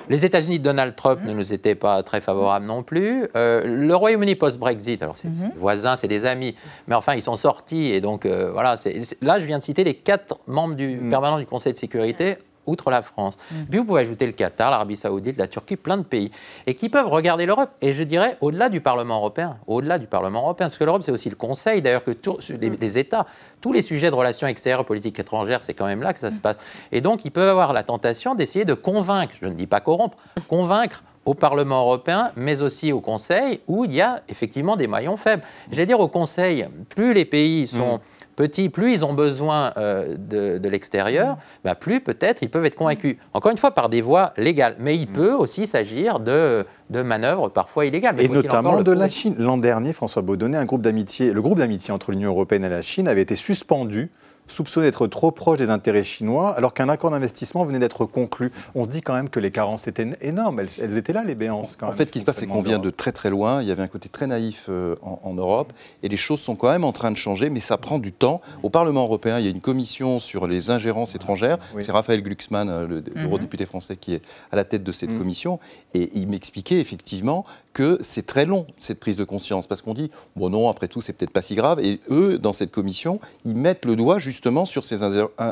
Les États-Unis de Donald Trump mmh. ne nous étaient pas très favorables non plus. le Royaume-Uni post-Brexit, alors c'est mmh. voisins, c'est des amis, mais enfin ils sont sortis et donc voilà. Là, je viens de citer les quatre membres du permanent du Conseil de sécurité outre la France. Mm. Puis vous pouvez ajouter le Qatar, l'Arabie Saoudite, la Turquie, plein de pays, et qui peuvent regarder l'Europe. Et je dirais au-delà du Parlement européen, au-delà du Parlement européen, parce que l'Europe c'est aussi le Conseil, d'ailleurs que tous les, les, États, tous les sujets de relations extérieures, politique étrangère, c'est quand même là que ça se passe. Et donc ils peuvent avoir la tentation d'essayer de convaincre, je ne dis pas corrompre, convaincre au Parlement européen, mais aussi au Conseil, où il y a effectivement des maillons faibles. J'allais dire au Conseil, plus les pays sont... Mm petits, plus ils ont besoin euh, de, l'extérieur, bah, plus peut-être ils peuvent être convaincus. Encore une fois, par des voies légales. Mais il mm. peut aussi s'agir de, de manœuvres parfois illégales. et notamment de la Chine. L'an dernier, François Baudonnet, un groupe d'amitié, le groupe d'amitié entre l'Union européenne et la Chine avait été suspendu soupçonné d'être trop proche des intérêts chinois, alors qu'un accord d'investissement venait d'être conclu. On se dit quand même que les carences étaient énormes. Elles, étaient là, les béances. en fait, ce qui se passe, c'est qu'on vient de très très loin. Il y avait un côté très naïf euh, en, Europe, et les choses sont quand même en train de changer, mais ça prend du temps. Au Parlement européen, il y a une commission sur les ingérences étrangères. C'est Raphaël Glucksmann, euh, le mhm. eurodéputé français, qui est à la tête de cette mhm. commission, et il m'expliquait effectivement que c'est très long cette prise de conscience, parce qu'on dit bon non, après tout, c'est peut-être pas si grave. Et eux, dans cette commission, ils mettent le doigt justement sur ces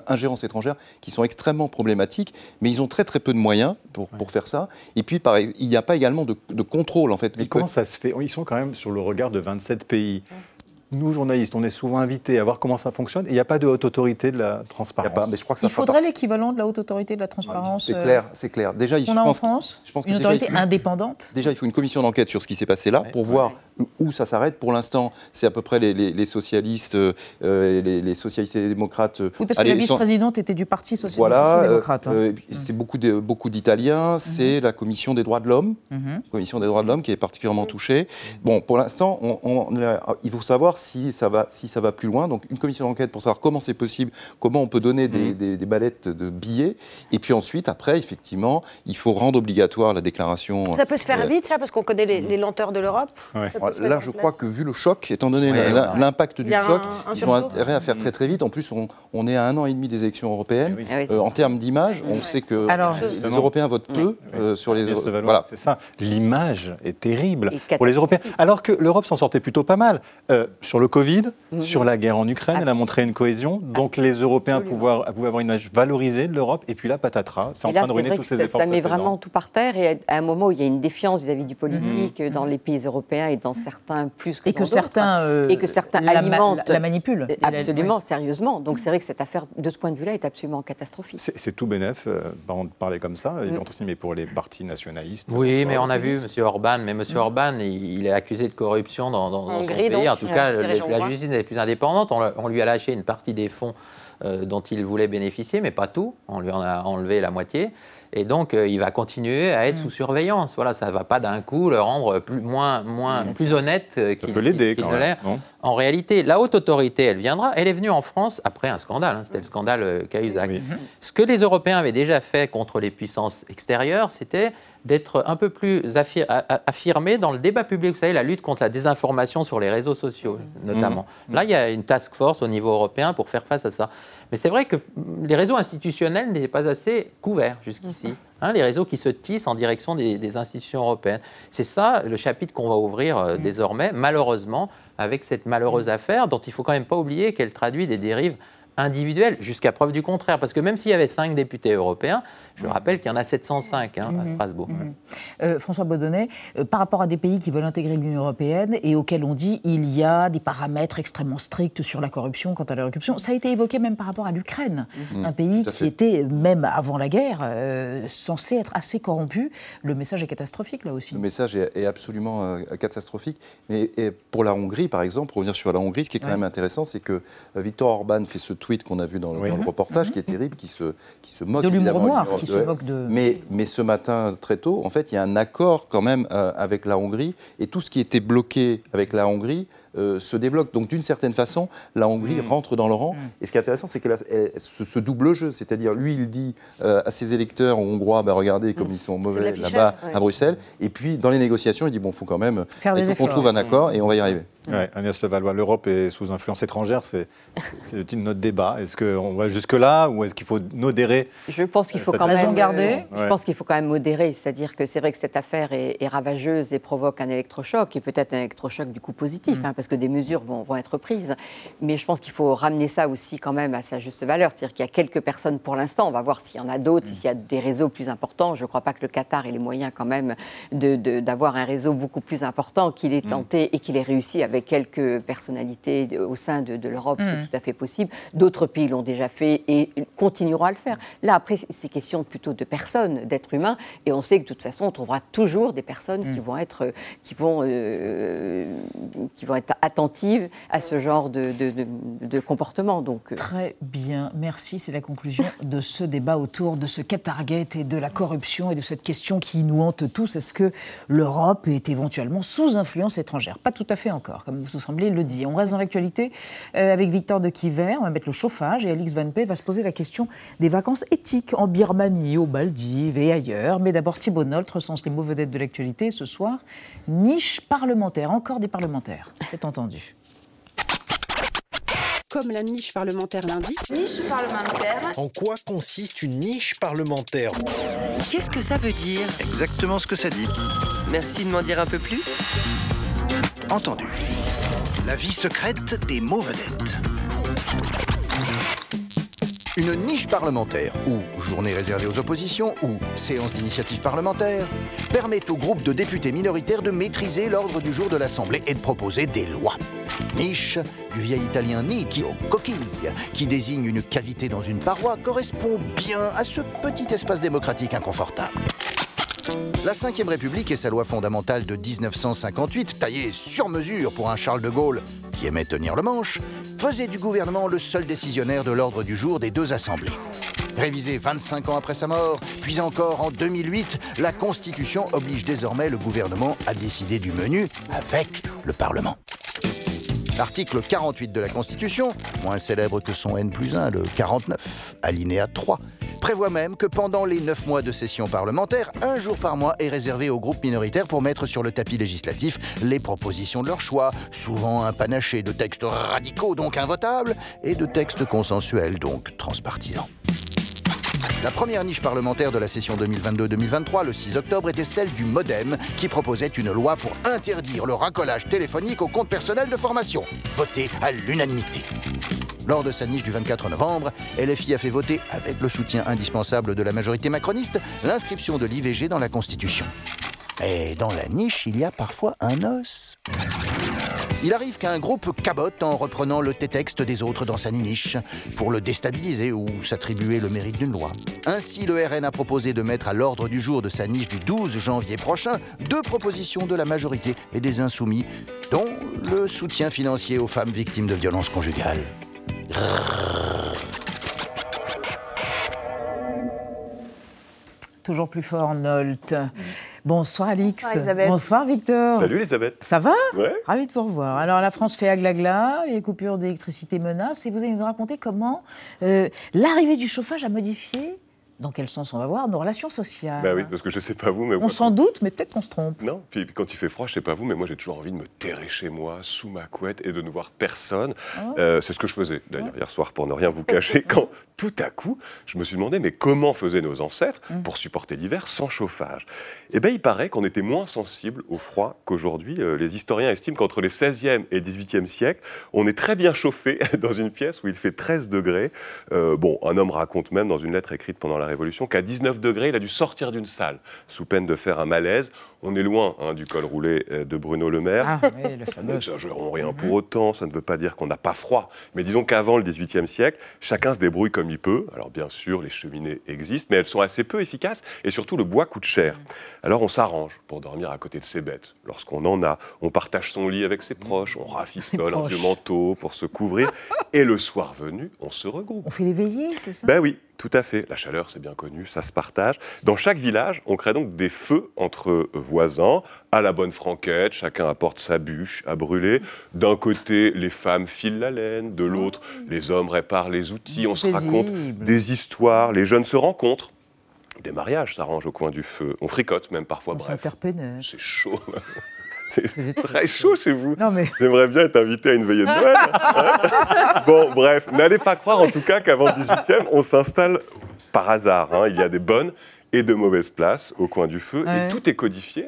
ingérences étrangères qui sont extrêmement problématiques, mais ils ont très très peu de moyens pour, pour faire ça. Et puis, il n'y a pas également de, contrôle en fait. Mais comment ça se fait? Ils sont quand même sur le regard de 27 pays nous, journalistes, on est souvent invités à voir comment ça fonctionne et il n'y a pas de haute autorité de la transparence. mais je crois que ça il faudrait l'équivalent de la haute autorité de la transparence. C'est clair, c'est clair. Déjà, il, je pense, en France je pense Une autorité indépendante Déjà, il faut une commission d'enquête sur ce qui s'est passé là pour voir où ça s'arrête. Pour l'instant, c'est à peu près les, socialistes, euh, les, socialistes et les démocrates. Oui, parce que la vice-présidente était du Parti socialiste voilà, et démocrate. Hein. Euh, c'est beaucoup, beaucoup d'Italiens. Mhm. C'est la commission des droits de l'homme, mhm. commission des droits de l'homme qui est particulièrement touchée. Bon, pour l'instant, il faut savoir si ça va si ça va plus loin. Donc une commission d'enquête pour savoir comment c'est possible, comment on peut donner des, mmh. des, ballettes de billets. Et puis ensuite, après, effectivement, il faut rendre obligatoire la déclaration. Ça peut se faire euh, vite, ça, parce qu'on connaît les, lenteurs de l'Europe Là, je crois que vu le choc, étant donné l'impact du choc, ils ont intérêt à faire très très vite. En plus, on, est à un an et demi des élections européennes. Eh euh, en termes d'image, on sait que les Européens votent peu euh, sur les. Voilà. C'est ça. L'image est terrible pour les Européens. Alors que l'Europe s'en sortait plutôt pas mal. sur le Covid, Mhm. sur la guerre en Ukraine. Elle a montré une cohésion. Donc les Européens pouvaient avoir une image valorisée de l'Europe. Et puis là, patatras, c'est en train de ruiner tous ces efforts. Ça met vraiment tout par terre. Et à un moment où il y a une défiance vis-à-vis du politique mhm. dans les pays européens et dans certains plus que et que certains euh, et que certains alimentent la manipulent euh, absolument sérieusement. Donc c'est vrai que cette affaire de ce point de vue-là est absolument catastrophique. C'est tout bénef. Euh, on parlait comme ça. Mm. Mais pour les partis nationalistes. Oui, mais on a vu M. Orban. Mais M. Mm. Orban, il, est accusé de corruption dans, son pays. En tout cas, la justice n'est plus indépendante. On, lui a lâché une partie des fonds euh, dont il voulait bénéficier, mais pas tout. On lui en a enlevé la moitié. Et donc, euh, il va continuer à être mm. sous surveillance. Voilà, ça ne va pas d'un coup le rendre plus, moins, moins, plus honnête euh, qu'il ne l'est. En réalité, la haute autorité, elle viendra. Elle est venue en France après un scandale. Hein, C'était le scandale Cahuzac. Ce que les Européens avaient déjà fait contre les puissances extérieures, c'était d'être un peu plus affirmé dans le débat public. Vous savez, la lutte contre la désinformation sur les réseaux sociaux, notamment. Mmh. Là, il y a une task force au niveau européen pour faire face à ça. Mais c'est vrai que les réseaux institutionnels n'étaient pas assez couverts jusqu'ici. Mmh. Hein, les réseaux qui se tissent en direction des, institutions européennes. C'est ça le chapitre qu'on va ouvrir euh, mmh. désormais, malheureusement, avec cette malheureuse affaire dont il ne faut quand même pas oublier qu'elle traduit des dérives individuelle, jusqu'à preuve du contraire. Parce que même s'il y avait cinq députés européens, je rappelle qu'il y en a 705 hein, à mhm. Strasbourg. Mhm. Euh, François Baudonnet, euh, par rapport à des pays qui veulent intégrer l'Union européenne et auxquels on dit il y a des paramètres extrêmement stricts sur la corruption, quant à la corruption, ça a été évoqué même par rapport à l'Ukraine, un pays qui était, même avant la guerre, euh, censé être assez corrompu. Le message est catastrophique là aussi. Le message est, absolument catastrophique. Mais pour la Hongrie, par exemple, pour revenir sur la Hongrie, ce qui est quand même intéressant, c'est que Victor Orban fait ce tweet qu'on a vu dans, le reportage, qui est terrible, qui se, qui se moque de l'humour noir mais, mais ce matin, très tôt, en fait, il y a un accord quand même euh, avec la Hongrie. Et tout ce qui était bloqué avec la Hongrie euh, se débloque. Donc d'une certaine façon, la Hongrie mm. rentre dans le rang. Mm. Et ce qui est intéressant, c'est que ce, double jeu, c'est-à-dire lui, il dit euh, à ses électeurs hongrois, bah, regardez comme mm. ils sont mauvais là-bas à Bruxelles. Et puis dans les négociations, il dit bon, il faut quand même, qu'on trouve un accord et on va y arriver. Ouais, Agnès Levallois, l'Europe est sous influence étrangère, c'est le titre de notre débat. Est-ce qu'on va jusque-là ou est-ce qu'il faut modérer Je pense qu'il faut quand même garder. Je pense qu'il faut quand même modérer, c'est-à-dire que c'est vrai que cette affaire est, ravageuse et provoque un électrochoc, et peut-être un électrochoc du coup positif, hein, parce que des mesures vont, vont être prises. Mais je pense qu'il faut ramener ça aussi quand même à sa juste valeur. C'est-à-dire qu'il y a quelques personnes pour l'instant. On va voir s'il y en a d'autres, s'il y a des réseaux plus importants. Je ne crois pas que le Qatar ait les moyens quand même d'avoir de, un réseau beaucoup plus important qu'il ait tenté et qu'il ait réussi avec quelques personnalités au sein de, l'Europe. C'est mm. tout à fait possible. D'autres pays l'ont déjà fait et continueront à le faire. Là, après, c'est question plutôt de personnes, d'êtres humains. Et on sait que de toute façon, on trouvera toujours des personnes qui mm. vont être, qui vont, euh, qui vont être attendues à ce genre de, comportement. Donc, euh. Très bien, merci. C'est la conclusion de ce débat autour de ce Qatargate et de la corruption et de cette question qui nous hante tous. Est-ce que l'Europe est éventuellement sous influence étrangère? Pas tout à fait encore, comme vous semblez le dire. On reste dans l'actualité euh, avec Victor de Quiver. On va mettre le chauffage et Alix Van Pey va se poser la question des vacances éthiques en Birmanie, au Maldives et ailleurs. Mais d'abord, Thibault Nolte recense les mots vedettes de l'actualité. Ce soir, niche parlementaire, encore des parlementaires. C'est entendu comme la niche parlementaire l'indique. Niche parlementaire. En quoi consiste une niche parlementaire? Qu'est-ce que ça veut dire? Exactement ce que ça dit. Merci de m'en dire un peu plus. Entendu. La vie secrète des mots vedettes. Une niche parlementaire, ou journée réservée aux oppositions, ou séance d'initiative parlementaire, permet au groupe de députés minoritaires de maîtriser l'ordre du jour de l'Assemblée et de proposer des lois. Niche, du vieil italien nichi aux coquille, qui désigne une cavité dans une paroi, correspond bien à ce petit espace démocratique inconfortable. La Ve République et sa loi fondamentale de 1958, taillée sur mesure pour un Charles de Gaulle qui aimait tenir le manche, faisait du gouvernement le seul décisionnaire de l'ordre du jour des deux assemblées. Révisée 25 ans après sa mort, puis encore en 2008, la Constitution oblige désormais le gouvernement à décider du menu avec le Parlement. L'article 48 de la Constitution, moins célèbre que son N plus 1, le 49, alinéa 3, prévoit même que pendant les 9 mois de session parlementaire, un jour par mois est réservé aux groupes minoritaires pour mettre sur le tapis législatif les propositions de leur choix, souvent un panaché de textes radicaux, donc invotables, et de textes consensuels, donc transpartisans. La première niche parlementaire de la session 2022-2023, le 6 octobre, était celle du Modem, qui proposait une loi pour interdire le racolage téléphonique au compte personnel de formation, votée à l'unanimité. Lors de sa niche du 24 novembre, LFI a fait voter, avec le soutien indispensable de la majorité macroniste, l'inscription de l'IVG dans la Constitution. Et dans la niche, il y a parfois un os. Il arrive qu'un groupe cabote en reprenant le texte des autres dans sa niche pour le déstabiliser ou s'attribuer le mérite d'une loi. Ainsi, le RN a proposé de mettre à l'ordre du jour de sa niche du 12 janvier prochain deux propositions de la majorité et des insoumis, dont le soutien financier aux femmes victimes de violences conjugales. Toujours plus fort, Nolt. Bonsoir Alix. Bonsoir Elisabeth. Bonsoir Victor. Salut Elisabeth. Ça va Ouais. Ravi de vous revoir. Alors la France fait aglagla, les coupures d'électricité menacent et vous allez nous raconter comment euh, l'arrivée du chauffage a modifié dans quel sens on va voir nos relations sociales. Bah oui, parce que je sais pas vous, mais on s'en doute, mais peut-être qu'on se trompe. Non, puis, quand il fait froid, je sais pas vous, mais moi j'ai toujours envie de me terrer chez moi, sous ma couette, et de ne voir personne. Ah euh, c'est ce que je faisais d'ailleurs hier soir, pour ne rien vous cacher, quand tout à coup, je me suis demandé, mais comment faisaient nos ancêtres mm. pour supporter l'hiver sans chauffage? Eh bien, il paraît qu'on était moins sensible au froid qu'aujourd'hui. Euh, les historiens estiment qu'entre les 16e et 18e siècles, on est très bien chauffé dans une pièce où il fait 13 degrés. Euh, bon, un homme raconte même dans une lettre écrite pendant la Qu'à 19 degrés, il a dû sortir d'une salle sous peine de faire un malaise. On est loin hein, du col roulé euh, de Bruno Le Maire. Ah, oui, le fameux. N'exagérons rien pour mhm. autant, ça ne veut pas dire qu'on n'a pas froid. Mais disons qu'avant le XVIIIe siècle, chacun se débrouille comme il peut. Alors bien sûr, les cheminées existent, mais elles sont assez peu efficaces et surtout le bois coûte cher. Alors on s'arrange pour dormir à côté de ses bêtes. Lorsqu'on en a, on partage son lit avec ses proches, on rafistole un vieux manteau pour se couvrir. et le soir venu, on se regroupe. On fait les veillées, c'est ça? Ben oui, tout à fait. La chaleur, c'est bien connu, ça se partage. Dans chaque village, on crée donc des feux entre voisins, à la bonne franquette, chacun apporte sa bûche à brûler. D'un côté, les femmes filent la laine, de l'autre, les hommes réparent les outils, on se raconte des histoires, les jeunes se rencontrent. Des mariages s'arrangent au coin du feu, on fricote même parfois. On c'est chaud. C'est très chaud chez vous. J'aimerais bien être invité à une veillée de Noël. Hein. bon, bref, n'allez pas croire en tout cas qu'avant le 18e, on s'installe par hasard. Hein. Il y a des bonnes et de mauvaises places au coin du feu. Et tout est codifié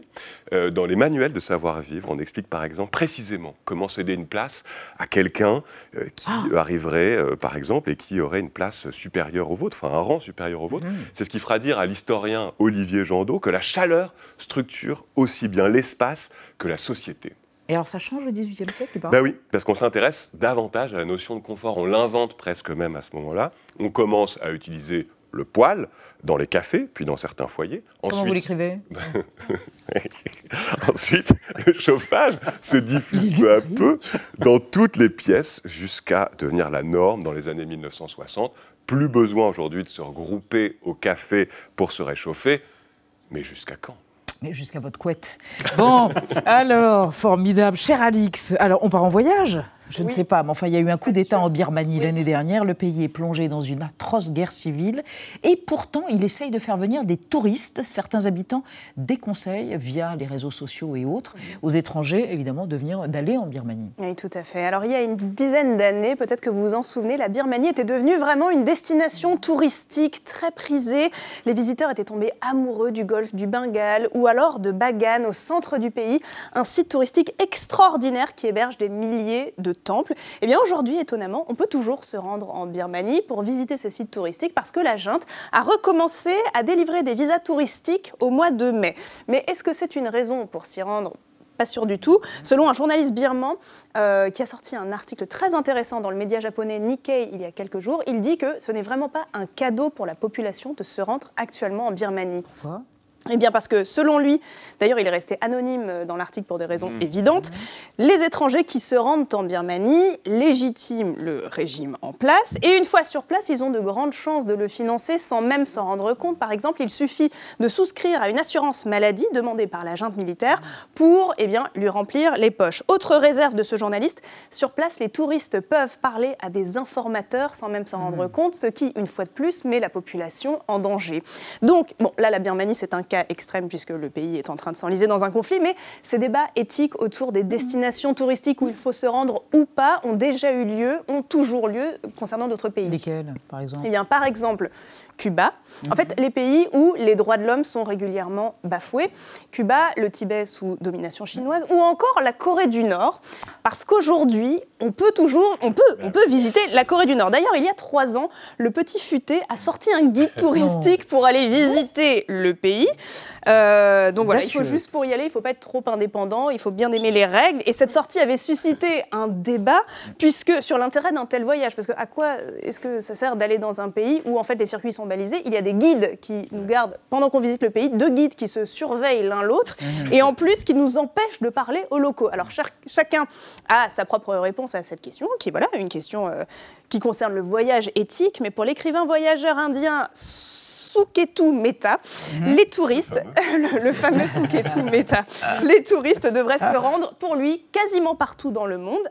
euh, dans les manuels de savoir-vivre. On explique par exemple précisément comment céder une place à quelqu'un euh, qui ah. arriverait, euh, par exemple, et qui aurait une place supérieure au vôtre, enfin un rang supérieur au vôtre. Mmh. C'est ce qui fera dire à l'historien Olivier Jandot que la chaleur structure aussi bien l'espace que la société. Et alors ça change au XVIIIe siècle Ben oui, parce qu'on s'intéresse davantage à la notion de confort. On l'invente presque même à ce moment-là. On commence à utiliser le poêle dans les cafés, puis dans certains foyers. Comment vous l'écrivez? Ensuite, le chauffage se diffuse peu à peu dans toutes les pièces jusqu'à devenir la norme dans les années 1960. Plus besoin aujourd'hui de se regrouper au café pour se réchauffer, mais jusqu'à quand? Mais jusqu'à votre couette. Bon, alors, formidable. Cher Alix, alors on part en voyage? Je ne sais pas, mais enfin, il y a eu un coup d'État en Birmanie l'année dernière. Le pays est plongé dans une atroce guerre civile. Et pourtant, il essaye de faire venir des touristes. Certains habitants déconseillent, via les réseaux sociaux et autres, aux étrangers, évidemment, d'aller en Birmanie. Oui, tout à fait. Alors, il y a une dizaine d'années, peut-être que vous vous en souvenez, la Birmanie était devenue vraiment une destination touristique très prisée. Les visiteurs étaient tombés amoureux du golfe du Bengale ou alors de Bagan, au centre du pays, un site touristique extraordinaire qui héberge des milliers de temple. Eh bien aujourd'hui, étonnamment, on peut toujours se rendre en Birmanie pour visiter ces sites touristiques parce que la junte a recommencé à délivrer des visas touristiques au mois de mai. Mais est-ce que c'est une raison pour s'y rendre? Pas sûr du tout. Selon un journaliste birman euh, qui a sorti un article très intéressant dans le média japonais Nikkei il y a quelques jours, il dit que ce n'est vraiment pas un cadeau pour la population de se rendre actuellement en Birmanie. Eh bien parce que selon lui, d'ailleurs il est resté anonyme euh, dans l'article pour des raisons mmh. évidentes, les étrangers qui se rendent en Birmanie légitiment le régime en place et une fois sur place, ils ont de grandes chances de le financer sans même s'en rendre compte. Par exemple, il suffit de souscrire à une assurance maladie demandée par la junte militaire pour eh bien, lui remplir les poches. Autre réserve de ce journaliste, sur place, les touristes peuvent parler à des informateurs sans même s'en rendre mmh. compte, ce qui, une fois de plus, met la population en danger. Donc, bon, là, la Birmanie, c'est un cas extrême puisque le pays est en train de s'enliser dans un conflit, mais ces débats éthiques autour des destinations touristiques où il faut se rendre ou pas ont déjà eu lieu, ont toujours lieu concernant d'autres pays. Lesquels, par exemple? Eh bien, par exemple, Cuba. En fait, les pays où les droits de l'homme sont régulièrement bafoués. Cuba, le Tibet sous domination chinoise, ou encore la Corée du Nord. Parce qu'aujourd'hui, on peut toujours, on peut, on peut visiter la Corée du Nord. D'ailleurs, il y a trois ans, le petit futé a sorti un guide touristique pour aller visiter le pays. Euh, donc voilà, il faut juste pour y aller, il ne faut pas être trop indépendant, il faut bien aimer les règles. Et cette sortie avait suscité un débat, puisque sur l'intérêt d'un tel voyage, parce que à quoi est-ce que ça sert d'aller dans un pays où en fait les circuits sont balisés? Il y a des guides qui nous gardent pendant qu'on visite le pays, deux guides qui se surveillent l'un l'autre, mmh. et en plus qui nous empêchent de parler aux locaux. Alors chacun a sa propre réponse à cette question, qui est voilà une question euh, qui concerne le voyage éthique, mais pour l'écrivain voyageur indien Suketu Meta, mhm. les touristes, le, fameux. Suketu Meta, les touristes devraient se rendre pour lui quasiment partout dans le monde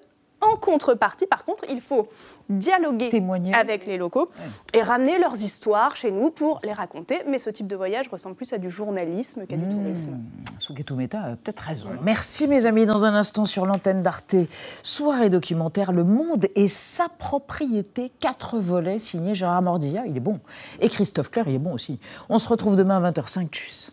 En contrepartie, par contre, il faut dialoguer avec les locaux et ramener leurs histoires chez nous pour les raconter. Mais ce type de voyage ressemble plus à du journalisme qu'à du mmh. tourisme. Sougeto Meta a peut-être raison. Merci mes amis. Dans un instant sur l'antenne d'Arte, soirée documentaire Le Monde et sa propriété, quatre volets signés Gérard Mordilla, il est bon. Et Christophe Clair, il est bon aussi. On se retrouve demain à 20h05. Tchuss.